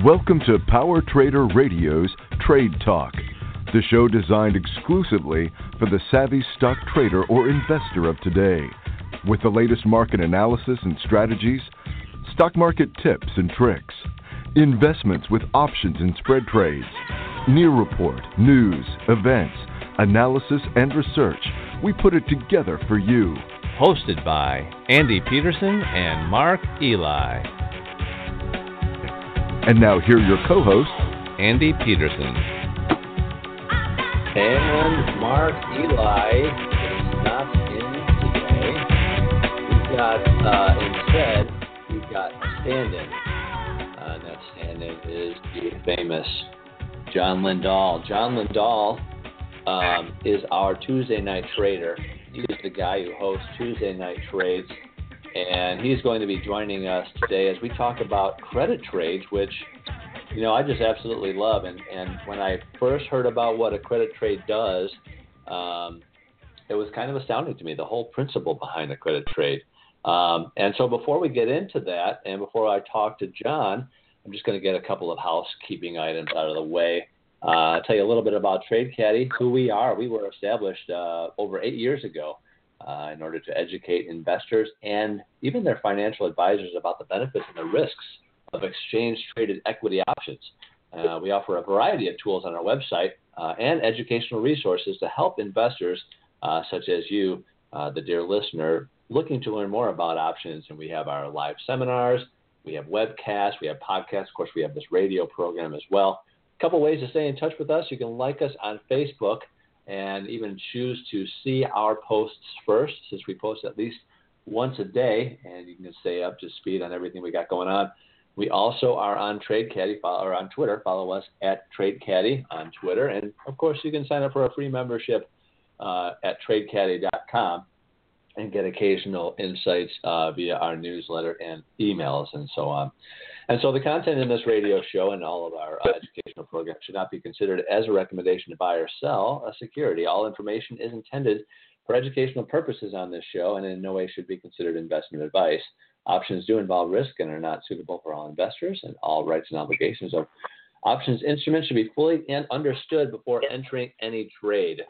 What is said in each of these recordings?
Welcome to Power Trader Radio's Trade Talk, the show designed exclusively for the savvy stock trader or investor of today. With the latest market analysis and strategies, stock market tips and tricks, investments with options and spread trades, near report, news, events, analysis, and research, we put it together for you. Hosted by Andy Peterson and Mark Ely. And now, here are your co hosts, Andy Peterson. And Mark Ely is not in today. We've got, uh, instead, we've got stand in. Uh, and that stand in is the famous John Lindahl. John Lindahl um, is our Tuesday night trader. He is the guy who hosts Tuesday night trades and he's going to be joining us today as we talk about credit trades, which you know I just absolutely love. And and when I first heard about what a credit trade does, um, it was kind of astounding to me the whole principle behind a credit trade. Um, and so before we get into that, and before I talk to John, I'm just going to get a couple of housekeeping items out of the way. Uh, I'll tell you a little bit about Trade Caddie, who we are. We were established uh, over eight years ago uh, in order to educate investors and even their financial advisors about the benefits and the risks of exchange traded equity options. Uh, we offer a variety of tools on our website uh, and educational resources to help investors uh, such as you, uh, the dear listener, looking to learn more about options. And we have our live seminars, we have webcasts, we have podcasts. Of course, we have this radio program as well. A couple ways to stay in touch with us. You can like us on Facebook and even choose to see our posts first, since we post at least once a day, and you can stay up to speed on everything we got going on. We also are on Trade Caddie or on Twitter. Follow us at Trade Caddie on Twitter, and of course, you can sign up for a free membership uh, at TradeCaddie.com and get occasional insights uh, via our newsletter and emails and so on. And so the content in this radio show and all of our uh, educational programs should not be considered as a recommendation to buy or sell a security. All information is intended for educational purposes on this show and in no way should be considered investment advice. Options do involve risk and are not suitable for all investors, and all rights and obligations of options instruments should be fully and understood before entering any trade.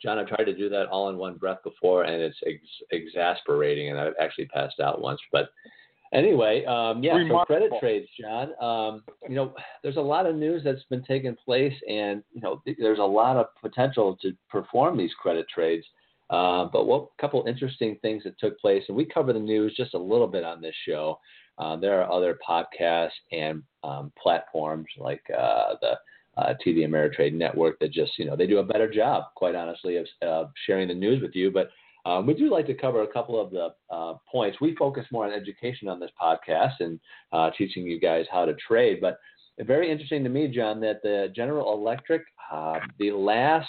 John, I've tried to do that all in one breath before, and it's ex- exasperating, and I've actually passed out once. But Anyway, um, yeah, Remarkable. so credit trades, John. Um, you know, there's a lot of news that's been taking place, and you know, there's a lot of potential to perform these credit trades. Uh, but what a couple interesting things that took place, and we cover the news just a little bit on this show. Uh, there are other podcasts and um, platforms like uh, the uh, TD Ameritrade Network that just, you know, they do a better job, quite honestly, of uh, sharing the news with you. But um, we do like to cover a couple of the uh, points. We focus more on education on this podcast and uh, teaching you guys how to trade. But very interesting to me, John, that the General Electric, uh, the last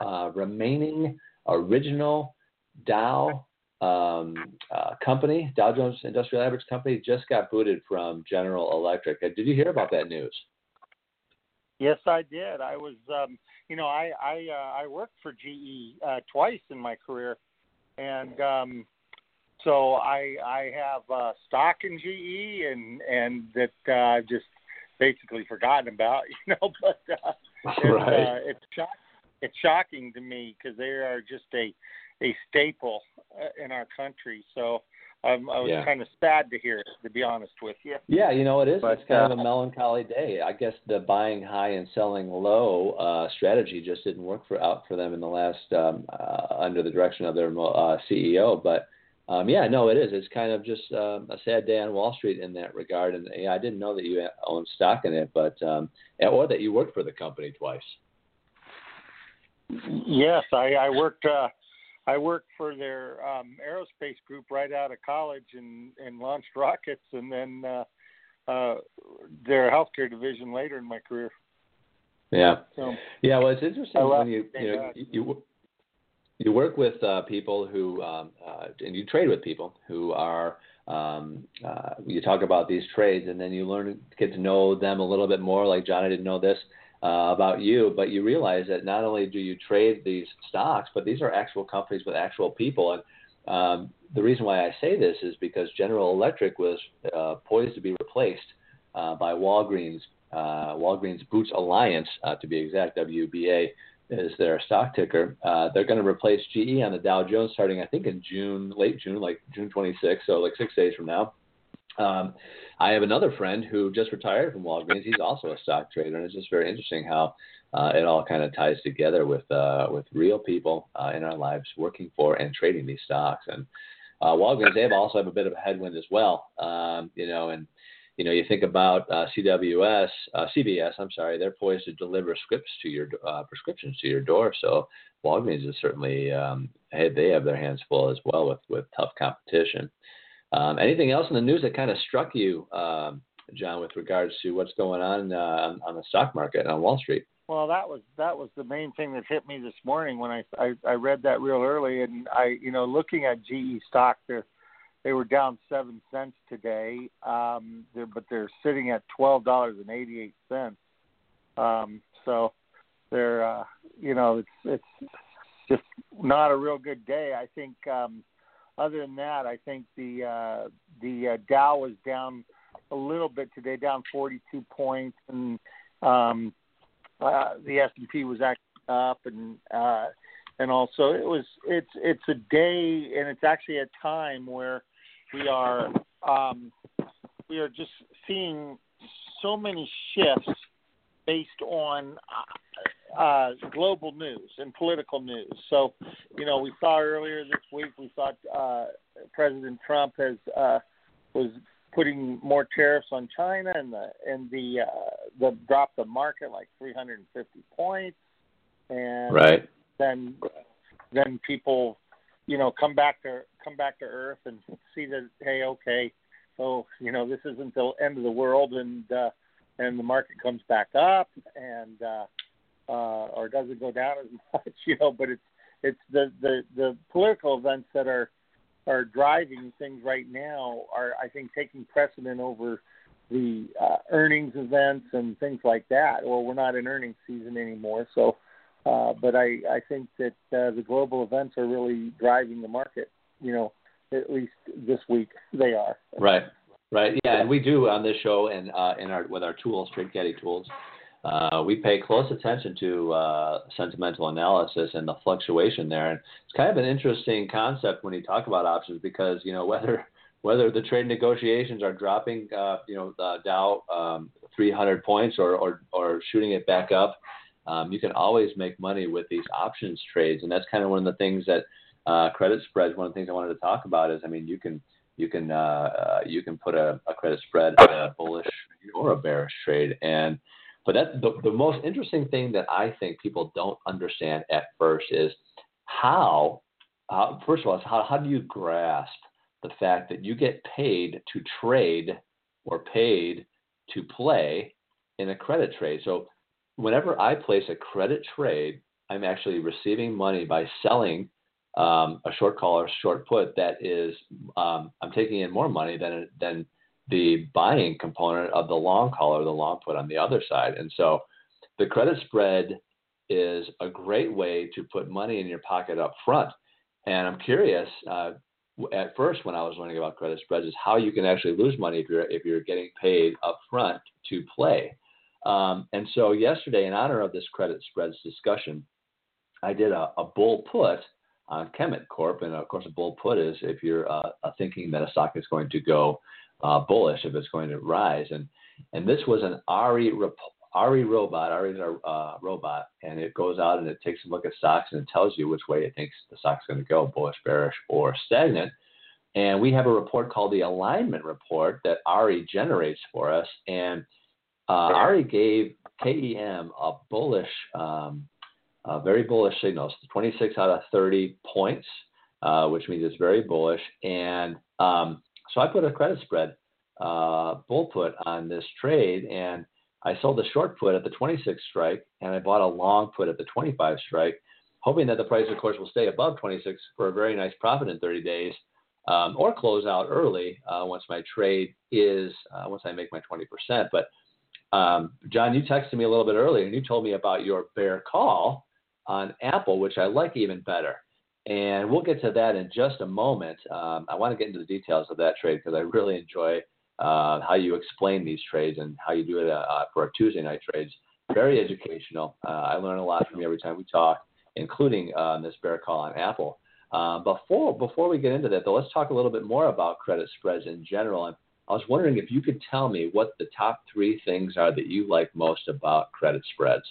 uh, remaining original Dow um, uh, company, Dow Jones Industrial Average Company, just got booted from General Electric. Did you hear about that news? Yes, I did. I was, um, you know, I I uh, I worked for GE twice in my career, and um, so I I have uh, stock in GE and and that uh, I've just basically forgotten about, you know. But uh, right. it's, uh, it's shock, it's shocking to me because they are just a a staple uh, in our country. So um, I was yeah. kind of sad to hear it, to be honest with you. Yeah, you know it is. But, it's kind uh, of a melancholy day. I guess the buying high and selling low uh, strategy just didn't work for out for them in the last um, uh, under the direction of their uh, CEO. But um, yeah, no, it is. It's kind of just um, a sad day on Wall Street in that regard. And yeah, I didn't know that you owned stock in it, but um, or that you worked for the company twice. Yes, I, I worked. Uh, I worked for their um, aerospace group right out of college and and launched rockets, and then uh, uh, their healthcare division later in my career. Yeah, so, yeah. Well, it's interesting when you you know you you work with uh, people who um, uh, and you trade with people who are um, uh, you talk about these trades and then you learn get to know them a little bit more. Like John, I didn't know this uh, about you, but you realize that not only do you trade these stocks, but these are actual companies with actual people. And um, the reason why I say this is because General Electric was uh, poised to be replaced uh, by Walgreens. Uh, Walgreens Boots Alliance, uh, to be exact, WBA is their stock ticker. Uh, they're going to replace GE on the Dow Jones starting, I think, in June, late June, like June 26th, so like six days from now. Um, I have another friend who just retired from Walgreens. He's also a stock trader, and it's just very interesting how uh, it all kind of ties together with uh, with real people uh, in our lives working for and trading these stocks. And uh, Walgreens, they have also have a bit of a headwind as well. Um, you know, and you know, you think about uh, CWS, uh, CVS. I'm sorry, they're poised to deliver scripts to your uh, prescriptions to your door. So Walgreens is certainly um, hey, they have their hands full as well with with tough competition. Um, anything else in the news that kind of struck you, um, John, with regards to what's going on, uh, on the stock market on Wall Street? Well, that was that was the main thing that hit me this morning when I I, I read that real early, and I you know looking at GE stock, they they were down seven cents today, um, they're, but they're sitting at twelve dollars and eighty eight cents. Um, so they're uh, you know it's it's just not a real good day. I think um, other than that, I think the uh, the uh, Dow was down a little bit today, down 42 points, and um, uh, the S and P was actually up, and uh, and also it was it's it's a day, and it's actually a time where we are um, we are just seeing so many shifts based on uh, uh, global news and political news. So, you know, we saw earlier this week we thought uh, President Trump has uh, was putting more tariffs on China and the and the uh, the drop the market like 350 points, and right. then then people, you know, come back to come back to earth and see that hey, okay, oh, you know, this isn't the end of the world, and uh, and the market comes back up, and uh, uh, or doesn't go down as much, you know, but it's it's the the the political events that are are driving things right now are, I think, taking precedent over the uh, earnings events and things like that. Well, we're not in earnings season anymore, so. Uh, but I, I think that uh, the global events are really driving the market. You know, at least this week they are. Right, right, yeah, and we do on this show and uh, in our with our tools, Trade Caddie tools. Uh, we pay close attention to uh, sentimental analysis and the fluctuation there. And it's kind of an interesting concept when you talk about options because you know whether whether the trade negotiations are dropping, uh, you know, uh, Dow um, 300 points or, or or shooting it back up, um, you can always make money with these options trades, and that's kind of one of the things that uh, credit spreads. One of the things I wanted to talk about is, I mean, you can you can uh, uh, you can put a, a credit spread in a bullish or a bearish trade, and but that the, the most interesting thing that I think people don't understand at first is how, uh, first of all, how, how do you grasp the fact that you get paid to trade or paid to play in a credit trade? So whenever I place a credit trade, I'm actually receiving money by selling um, a short call or short put that is um, I'm taking in more money than than the buying component of the long call or the long put on the other side. And so the credit spread is a great way to put money in your pocket up front. And I'm curious, uh, at first when I was learning about credit spreads, is how you can actually lose money if you're if you're getting paid up front to play. Um, and so yesterday, in honor of this credit spreads discussion, I did a, a bull put on Kemet Corp. And of course, a bull put is if you're uh, thinking that a stock is going to go uh, bullish if it's going to rise. And and this was an ARI ARI robot, ARI is a uh, robot, and it goes out and it takes a look at stocks and it tells you which way it thinks the stock's going to go, bullish, bearish, or stagnant. And we have a report called the alignment report that ARI generates for us. And uh, ARI gave KEM a bullish, um, a very bullish signals, 26 out of 30 points, uh, which means it's very bullish. And um, so I put a credit spread uh, bull put on this trade, and I sold the short put at the 26 strike, and I bought a long put at the 25 strike, hoping that the price, of course, will stay above 26 for a very nice profit in 30 days, um, or close out early uh, once my trade is uh, once I make my 20%. But um, John, you texted me a little bit earlier, and you told me about your bear call on Apple, which I like even better. And we'll get to that in just a moment. Um, I want to get into the details of that trade because I really enjoy uh, how you explain these trades and how you do it uh, for our Tuesday night trades. Very educational. Uh, I learn a lot from you every time we talk, including uh, this bear call on Apple. Uh, before before we get into that, though, let's talk a little bit more about credit spreads in general. And I was wondering if you could tell me what the top three things are that you like most about credit spreads.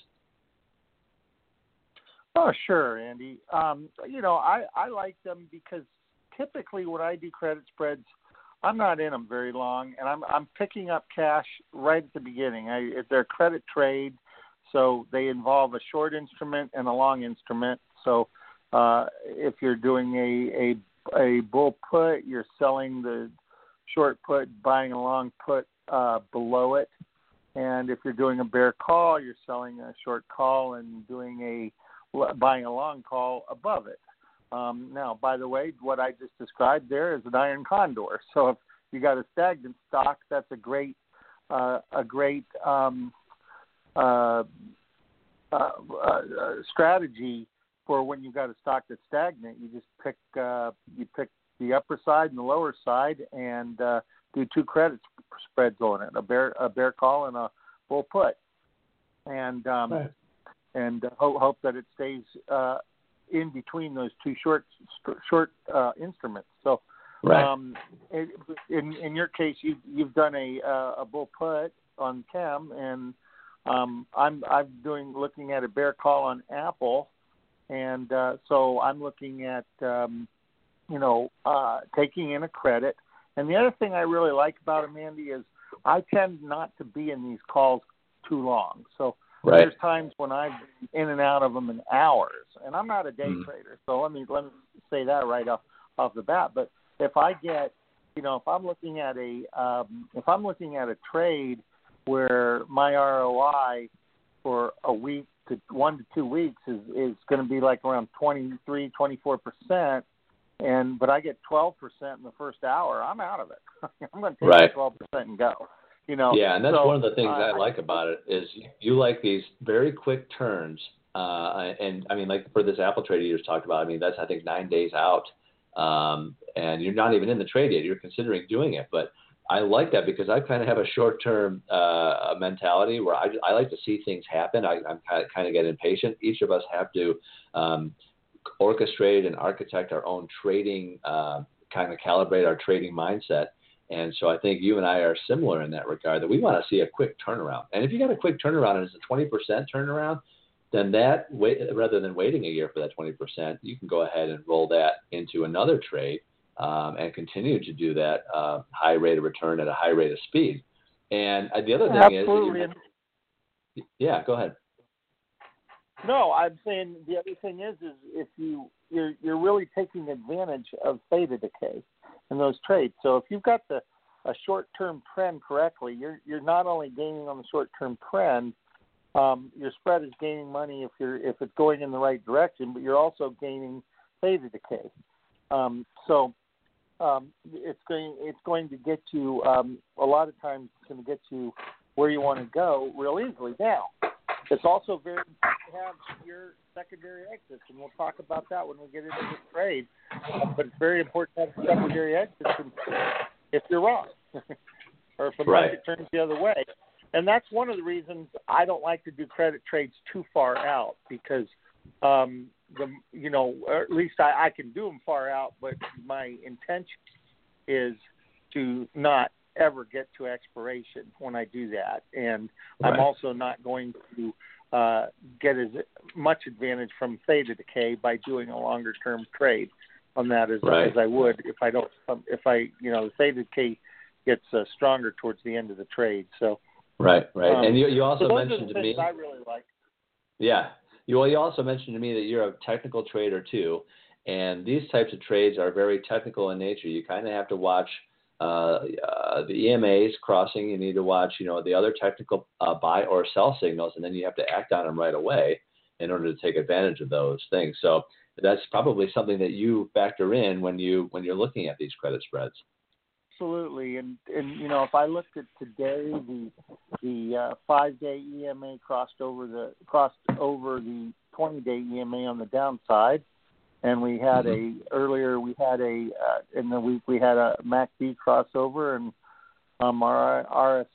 Oh, sure, Andy. Um, you know, I, I like them because typically when I do credit spreads, I'm not in them very long, and I'm I'm picking up cash right at the beginning. I, they're credit trade, so they involve a short instrument and a long instrument. So uh, if you're doing a a a bull put, you're selling the short put, buying a long put uh, below it, and if you're doing a bear call, you're selling a short call and doing a buying a long call above it. Um, now, by the way, what I just described there is an iron condor. So if you got a stagnant stock, that's a great uh, a great um, uh, uh, uh, strategy for when you've got a stock that's stagnant. You just pick uh, you pick the upper side and the lower side, and uh, do two credit spreads on it: a bear a bear call and a bull put, and um, right. And hope hope that it stays uh, in between those two short short uh, instruments. So, right. um, in in your case, you you've done a uh, a bull put on KEM, and um, I'm I'm doing looking at a bear call on Apple, and uh, so I'm looking at um, you know uh, taking in a credit. And the other thing I really like about them, Andy, is I tend not to be in these calls too long. So Right. There's times when I've been in and out of them in hours, and I'm not a day mm. trader, so let me let me say that right off off the bat. But if I get, you know, if I'm looking at a um, if I'm looking at a trade where my ROI for a week to one to two weeks is is going to be like around 23, 24 percent, and but I get 12 percent in the first hour, I'm out of it. I'm going to take right. 12 percent and go. You know. Yeah, and that's so, one of the things uh, I like about it is you like these very quick turns. Uh, and I mean, like for this Apple trade you just talked about, I mean, that's I think nine days out, um, and you're not even in the trade yet. You're considering doing it, but I like that because I kind of have a short-term uh, mentality where I, I like to see things happen. I, I'm kind of, kind of get impatient. Each of us have to um, orchestrate and architect our own trading, uh, kind of calibrate our trading mindset. And so I think you and I are similar in that regard that we want to see a quick turnaround. And if you got a quick turnaround and it's a 20% turnaround, then that wait, rather than waiting a year for that 20%, you can go ahead and roll that into another trade um, and continue to do that uh, high rate of return at a high rate of speed. And uh, the other thing Absolutely. is, yeah, go ahead. No, I'm saying the other thing is, is if you you're you're really taking advantage of theta decay in those trades. So if you've got the a short-term trend correctly, you're you're not only gaining on the short-term trend, um, your spread is gaining money if you're if it's going in the right direction, but you're also gaining theta decay. Um, so um, it's going it's going to get you um, a lot of times it's going to get you where you want to go real easily. Now, it's also very have your secondary exits, and we'll talk about that when we get into the trade. But it's very important to have a secondary exits if you're wrong, or if the right. market turns the other way. And that's one of the reasons I don't like to do credit trades too far out because um, the you know or at least I, I can do them far out, but my intention is to not ever get to expiration when I do that, and right. I'm also not going to uh, get as much advantage from theta decay by doing a longer term trade on that as, right. as I would if I don't um, if I you know the theta decay gets uh, stronger towards the end of the trade. So right, right, um, and you you also so mentioned to me I really like. Yeah, you well you also mentioned to me that you're a technical trader too, and these types of trades are very technical in nature. You kind of have to watch uh, uh, the EMAs crossing. You need to watch, you know, the other technical uh, buy or sell signals, and then you have to act on them right away in order to take advantage of those things. So that's probably something that you factor in when you when you're looking at these credit spreads. Absolutely, and and you know if I looked at today, the the uh, five day EMA crossed over the crossed over the 20 day EMA on the downside and we had mm-hmm. a earlier we had a uh, in the week we had a MACD crossover and Um, our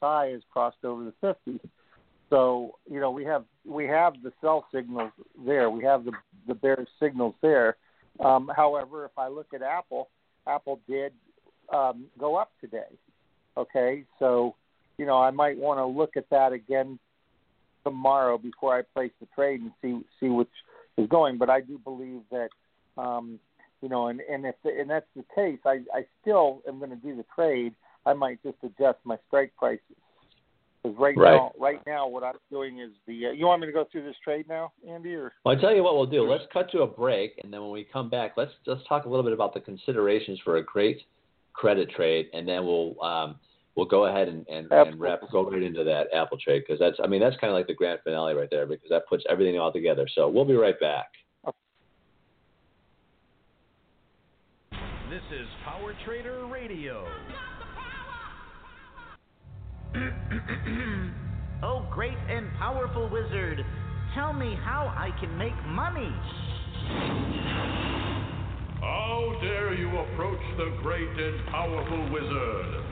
RSI has crossed over the 50. So you know we have we have the sell signals there. We have the the bear signals there. Um, however, if I look at Apple, Apple did um, go up today. Okay, so you know I might want to look at that again tomorrow before I place the trade and see see which is going. But I do believe that um, you know, and and if the, and that's the case, I I still am going to do the trade. I might just adjust my strike prices because right, right, now, right now, what I'm doing is the. Uh, you want me to go through this trade now, Andy? Or well, I tell you what we'll do. Let's cut to a break, and then when we come back, let's just talk a little bit about the considerations for a great credit trade, and then we'll um, we'll go ahead and, and, and wrap go right into that Apple trade because that's I mean that's kind of like the grand finale right there because that puts everything all together. So we'll be right back. This is Power Trader Radio. oh, great and powerful wizard, tell me how I can make money. How dare you approach the great and powerful wizard?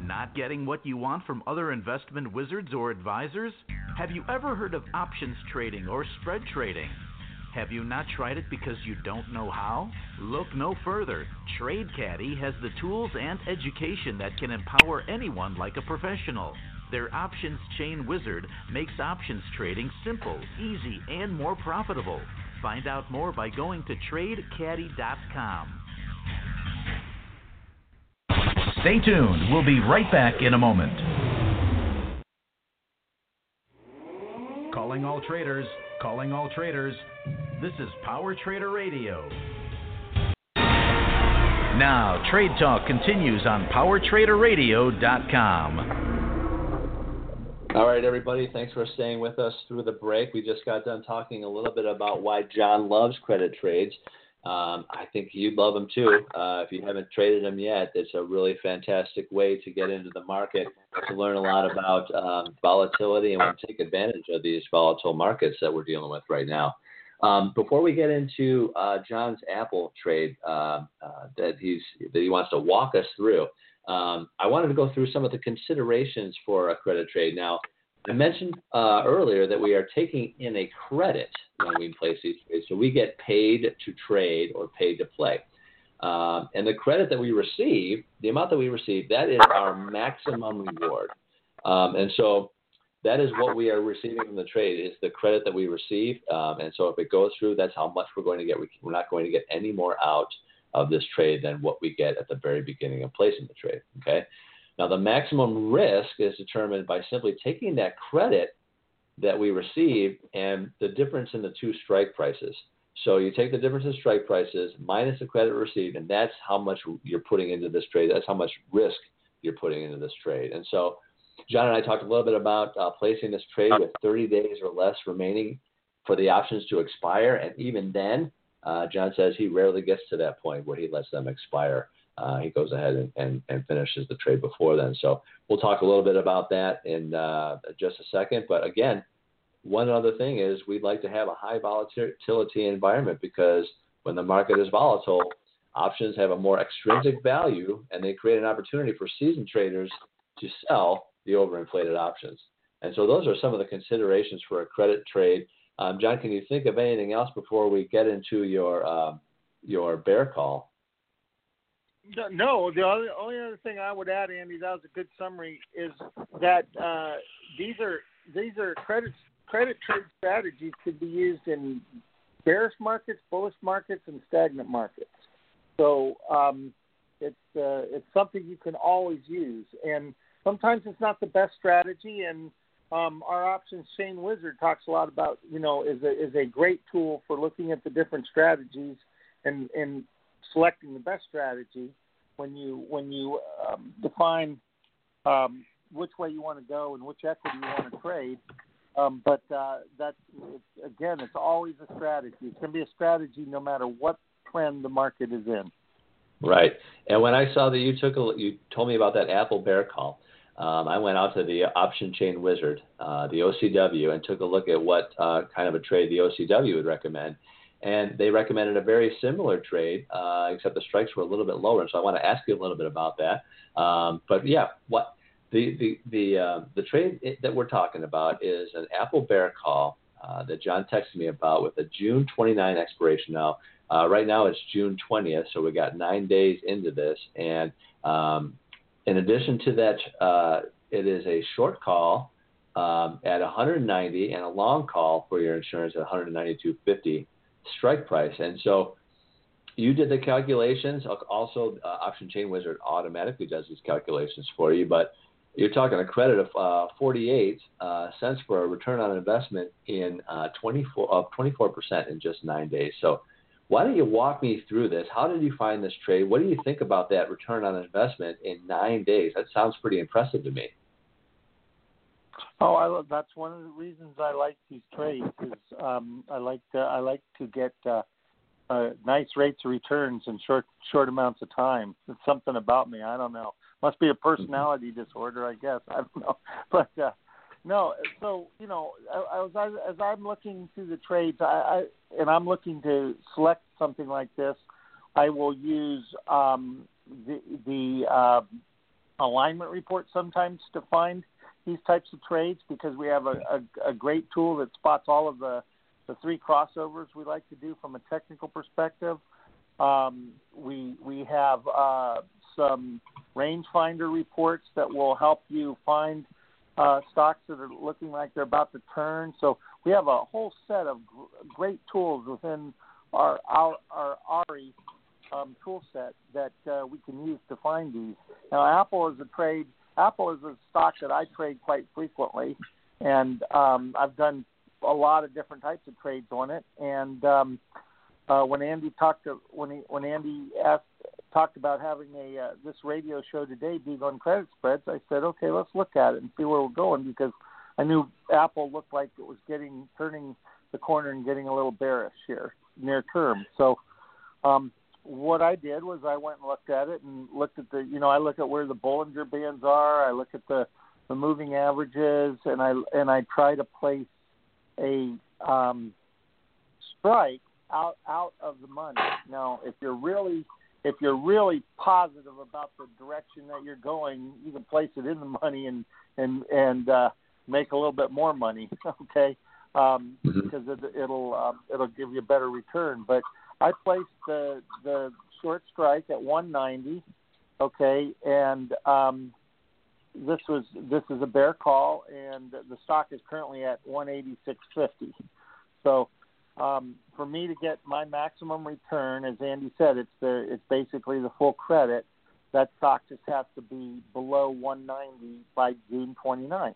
Not getting what you want from other investment wizards or advisors? Have you ever heard of options trading or spread trading? Have you not tried it because you don't know how? Look no further. Trade Caddie has the tools and education that can empower anyone like a professional. Their options chain wizard makes options trading simple, easy, and more profitable. Find out more by going to tradecaddie.com. Stay tuned. We'll be right back in a moment. Calling all traders. Calling all traders. This is Power Trader Radio. Now, Trade Talk continues on PowerTraderRadio.com. All right, everybody. Thanks for staying with us through the break. We just got done talking a little bit about why John loves credit trades. Um, I think you'd love them too. Uh, if you haven't traded them yet, it's a really fantastic way to get into the market to learn a lot about um, volatility and to take advantage of these volatile markets that we're dealing with right now. Um, before we get into uh, John's Apple trade uh, uh, that he's that he wants to walk us through, um, I wanted to go through some of the considerations for a credit trade. Now, I mentioned uh, earlier that we are taking in a credit when we place these trades. So we get paid to trade or paid to play. Uh, and the credit that we receive, the amount that we receive, that is our maximum reward. Um, and so that is what we are receiving from the trade is the credit that we receive. Um, and so if it goes through, that's how much we're going to get. We, we're not going to get any more out of this trade than what we get at the very beginning of placing the trade. Okay. Now, the maximum risk is determined by simply taking that credit that we receive and the difference in the two strike prices. So you take the difference in strike prices minus the credit received, and that's how much you're putting into this trade. That's how much risk you're putting into this trade. And so John and I talked a little bit about uh, placing this trade with 30 days or less remaining for the options to expire. And even then, uh, John says he rarely gets to that point where he lets them expire uh, he goes ahead and, and, and, finishes the trade before then. So we'll talk a little bit about that in uh, just a second. But again, one other thing is we'd like to have a high volatility environment because when the market is volatile, options have a more extrinsic value and they create an opportunity for seasoned traders to sell the overinflated options. And so those are some of the considerations for a credit trade. Um, John, can you think of anything else before we get into your uh, your bear call? No, the only, other thing I would add, Andy, that was a good summary, is that uh, these are these are credit credit trade strategies could be used in bearish markets, bullish markets, and stagnant markets. So um, it's uh, it's something you can always use, and sometimes it's not the best strategy. And um, our options chain wizard talks a lot about you know is a is a great tool for looking at the different strategies and and selecting the best strategy when you when you um, define um, which way you want to go and which equity you want to trade. Um, but uh, that's again, it's always a strategy. It's going to be a strategy no matter what trend the market is in. Right. And when I saw that you took a, you told me about that Apple bear call, um, I went out to the option chain wizard, uh, the OCW, and took a look at what uh, kind of a trade the OCW would recommend. And they recommended a very similar trade, uh, except the strikes were a little bit lower. So I want to ask you a little bit about that. Um, but yeah, what the the the uh, the trade that we're talking about is an Apple Bear call uh, that John texted me about with a June 29 expiration. Now, uh, right now it's June 20th, so we got nine days into this, and um, in addition to that, uh, it is a short call um, at 190 and a long call for your insurance at 192.50 strike price. And so you did the calculations. Also, uh, Option Chain Wizard automatically does these calculations for you, but you're talking a credit of uh, 48 uh, cents for a return on investment in uh, 24 of 24 percent in just nine days. So, why don't you walk me through this? How did you find this trade? What do you think about that return on investment in nine days? That sounds pretty impressive to me. Oh, I, that's one of the reasons I like these trades. Is um, I like to I like to get uh, uh, nice rates of returns in short short amounts of time. It's something about me. I don't know. Must be a personality disorder, I guess. I don't know, but uh, no. So you know, as I, as I'm looking through the trades, I, I and I'm looking to select something like this, I will use um, the the uh, alignment report sometimes to find these types of trades because we have a, a, a great tool that spots all of the, the three crossovers we like to do from a technical perspective. Um, we we have uh, some rangefinder reports that will help you find uh, stocks that are looking like they're about to turn. So we have a whole set of gr- great tools within our our, our ARI um, tool set that uh, we can use to find these. Now, Apple is a trade Apple is a stock that I trade quite frequently, and um, I've done a lot of different types of trades on it. And um, uh, when Andy talked to when he when Andy asked talked about having a uh, this radio show today being on credit spreads, I said, okay, let's look at it and see where we're going because I knew Apple looked like it was getting turning the corner and getting a little bearish here near term. So um, what I did was I went and looked at it and looked at the, you know, I look at where the Bollinger Bands are. I look at the the moving averages, and I and I try to place a um, strike out out of the money. Now, if you're really if you're really positive about the direction that you're going, you can place it in the money and and and uh, make a little bit more money. Okay, um, mm-hmm. because it, it'll um, it'll give you a better return. But I placed the the short strike at 190. Okay, and um, this was this is a bear call, and the stock is currently at 186.50. So um, for me to get my maximum return, as Andy said, it's the it's basically the full credit. That stock just has to be below 190 by June 29th.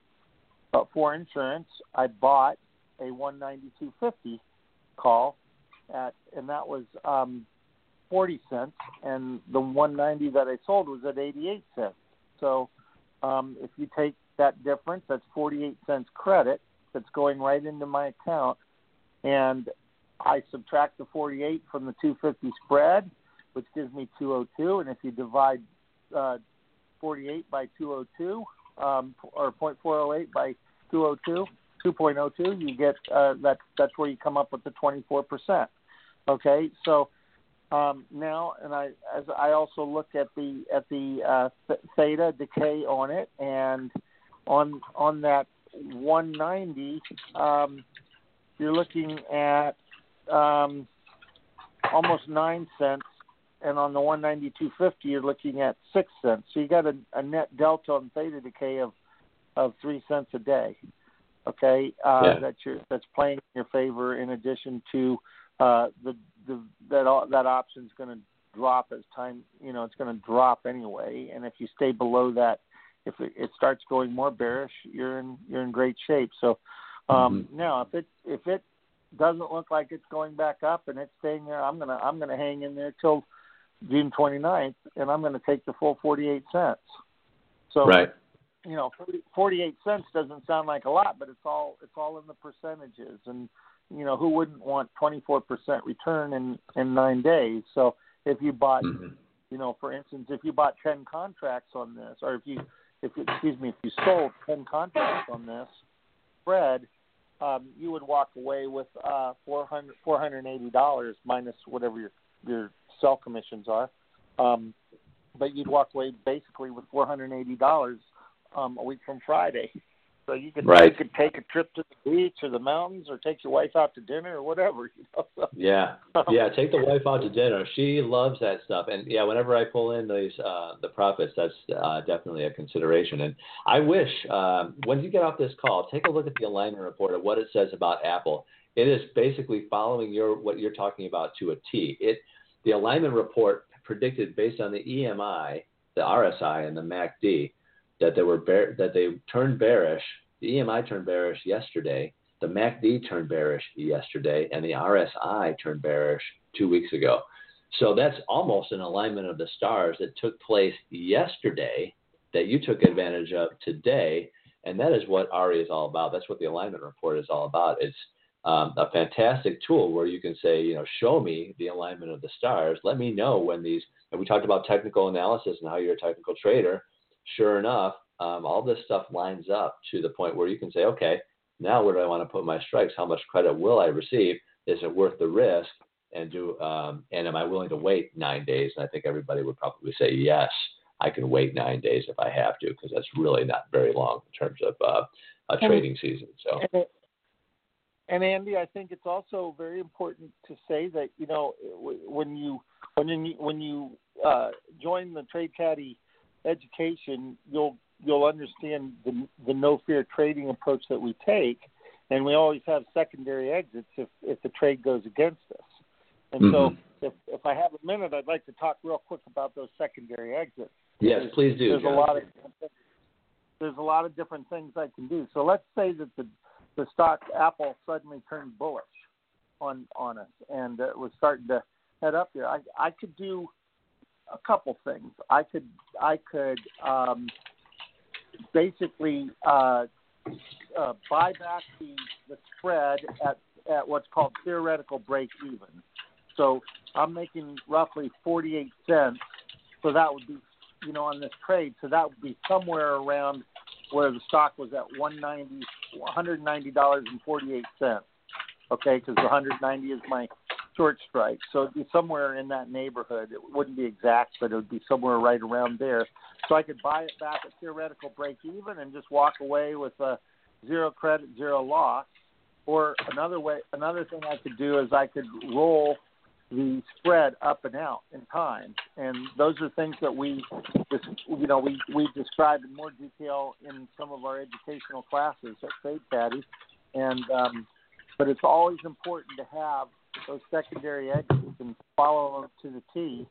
But for insurance, I bought a 192.50 call at, and that was um, 40 cents, and the 190 that I sold was at 88 cents. So um, if you take that difference, that's 48 cents credit that's going right into my account, and I subtract the 48 from the 250 spread, which gives me 202. And if you divide uh, 48 by 202, um, or 0.408 by 202, 2.02, you get uh, that. That's where you come up with the 24 percent. Okay, so um, now, and I as I also look at the at the uh, theta decay on it, and on on that 190, um, you're looking at um, almost nine cents, and on the 192.50, you're looking at six cents. So you got a, a net delta on theta decay of of three cents a day okay, uh, yeah. that you're, that's playing in your favor in addition to uh, the, the that that option's going to drop as time, you know, it's going to drop anyway. And if you stay below that, if it, it starts going more bearish, you're in you're in great shape. So um, mm-hmm. now, if it if it doesn't look like it's going back up and it's staying there, I'm gonna I'm gonna hang in there till June 29th, and I'm going to take the full 48 cents. So right you know, 40, 48 cents doesn't sound like a lot, but it's all it's all in the percentages, and you know, who wouldn't want 24% return in in nine days? So if you bought, mm-hmm. you know, for instance, if you bought 10 contracts on this, or if you if excuse me, if you sold 10 contracts on this spread, um, you would walk away with uh, four hundred four hundred eighty dollars minus whatever your your sell commissions are. Um, but you'd walk away basically with four hundred eighty dollars um, a week from Friday. So you could Right. you could take a trip to the beach or the mountains or take your wife out to dinner or whatever. You know? So, Yeah, yeah. Take the wife out to dinner. She loves that stuff, and yeah, whenever I pull in these uh, the profits, that's uh, definitely a consideration. And I wish um, when you get off this call, take a look at the alignment report of what it says about Apple. It is basically following your what you're talking about to a T. It the alignment report predicted based on the EMA, the RSI, and the MACD that they were bear, that they turned bearish. The EMA turned bearish yesterday. The MACD turned bearish yesterday, and the RSI turned bearish two weeks ago. So that's almost an alignment of the stars that took place yesterday that you took advantage of today, and that is what ARI is all about. That's what the alignment report is all about. It's um, a fantastic tool where you can say, you know, show me the alignment of the stars. Let me know when these. And we talked about technical analysis and how you're a technical trader. Sure enough, um, all this stuff lines up to the point where you can say, okay, now where do I want to put my strikes? How much credit will I receive? Is it worth the risk? And do um, and am I willing to wait nine days? And I think everybody would probably say yes. I can wait nine days if I have to because that's really not very long in terms of uh, a And- trading season. So And, it- and Andy, I think it's also very important to say that you know when you when you when you uh, join the Trade Caddie education, you'll you'll understand the the no fear trading approach that we take, and we always have secondary exits if if the trade goes against us. And so, Mhm. if if I have a minute, I'd like to talk real quick about those secondary exits yes, please do. there's John. a lot of there's a lot of different things I can do. So let's say that the the stock Apple suddenly turned bullish on on us and uh, was starting to head up here. I I could do a couple things. I could I could um, basically uh, uh, buy back the the spread at at what's called theoretical break even. So I'm making roughly 48 cents. So that would be you know, on this trade. So that would be somewhere around where the stock was at 190, 190 dollars and 48 cents. Okay, because the 190 is my short strike. So it'd be somewhere in that neighborhood. It wouldn't be exact, but it would be somewhere right around there. So I could buy it back at theoretical break even and just walk away with a zero credit, zero loss. Or another way, another thing I could do is I could roll the spread up and out in time, and those are things that we, just, you know, we we describe in more detail in some of our educational classes at Trade Caddie, and um, but it's always important to have those secondary exits and follow them to the T,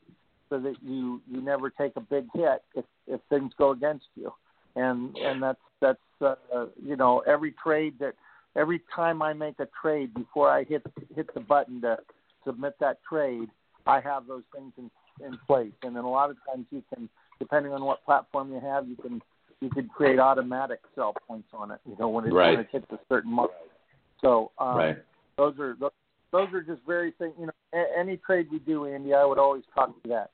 so that you you never take a big hit if if things go against you, and and that's that's uh, you know every trade that every time I make a trade before I hit hit the button to submit that trade, I have those things in in place. And then a lot of times you can, depending on what platform you have, you can you can create automatic sell points on it. You know when it Right. when it hits a certain mark. So um, right. those are those, those are just very things. You know, any trade we do, Andy, I would always talk to that.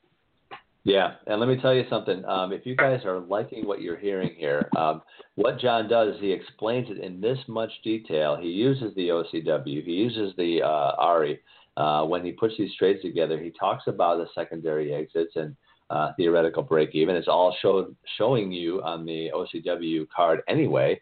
Yeah, and let me tell you something. Um, if you guys are liking what you're hearing here, um, what John does is he explains it in this much detail. He uses the OCW, he uses the uh, ARI. Uh, when he puts these trades together, he talks about the secondary exits and uh, theoretical break even. It's all showing you on the OCW card anyway.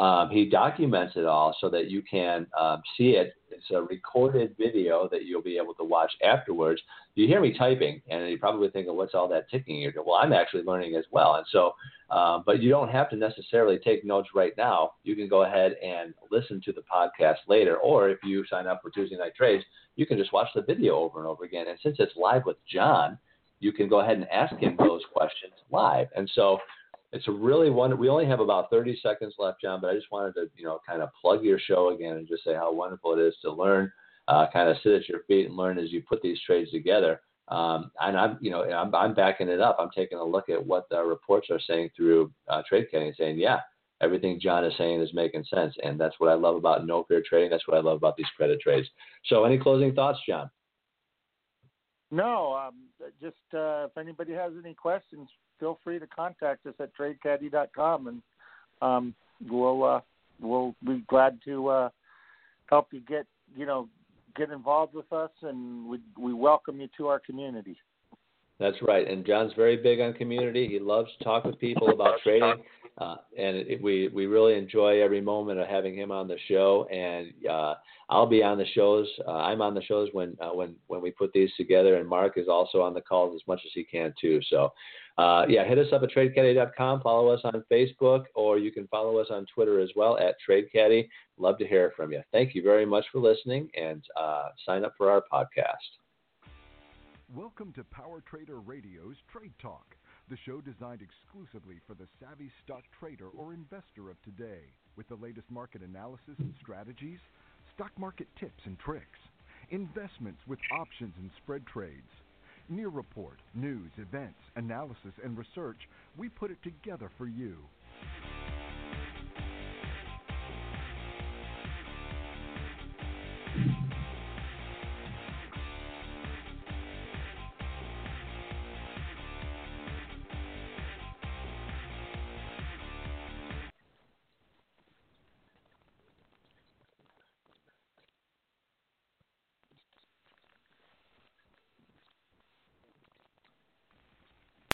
Um, he documents it all so that you can um, see it. It's a recorded video that you'll be able to watch afterwards you hear me typing, and you're probably thinking, "What's all that ticking?" You're going, "Well, I'm actually learning as well." And so, uh, but you don't have to necessarily take notes right now. You can go ahead and listen to the podcast later, or if you sign up for Tuesday Night Trades, you can just watch the video over and over again. And since it's live with John, you can go ahead and ask him those questions live. And so, it's a really one. We only have about 30 seconds left, John, but I just wanted to, you know, kind of plug your show again and just say how wonderful it is to learn uh, kind of sit at your feet and learn as you put these trades together. Um, and I'm, you know, I'm, I'm backing it up. I'm taking a look at what the reports are saying through uh, Trade and saying, yeah, everything John is saying is making sense. And that's what I love about no fear trading. That's what I love about these credit trades. So, any closing thoughts, John? No, um, just uh, if anybody has any questions, feel free to contact us at tradecaddie.com, and um, we'll uh, we'll be glad to uh, help you get you know get involved with us, and we we welcome you to our community. That's right. And John's very big on community. He loves to talk with people about trading. Uh, and it, we we really enjoy every moment of having him on the show. And uh, I'll be on the shows. Uh, I'm on the shows when uh, when when we put these together. And Mark is also on the calls as much as he can too. So uh, yeah, hit us up at tradecaddie.com. Follow us on Facebook, or you can follow us on Twitter as well at TradeCaddie. Love to hear from you. Thank you very much for listening, and uh, sign up for our podcast. Welcome to Power Trader Radio's Trade Talk, the show designed exclusively for the savvy stock trader or investor of today, with the latest market analysis and strategies, stock market tips and tricks, investments with options and spread trades. Near report, news, events, analysis, and research, we put it together for you.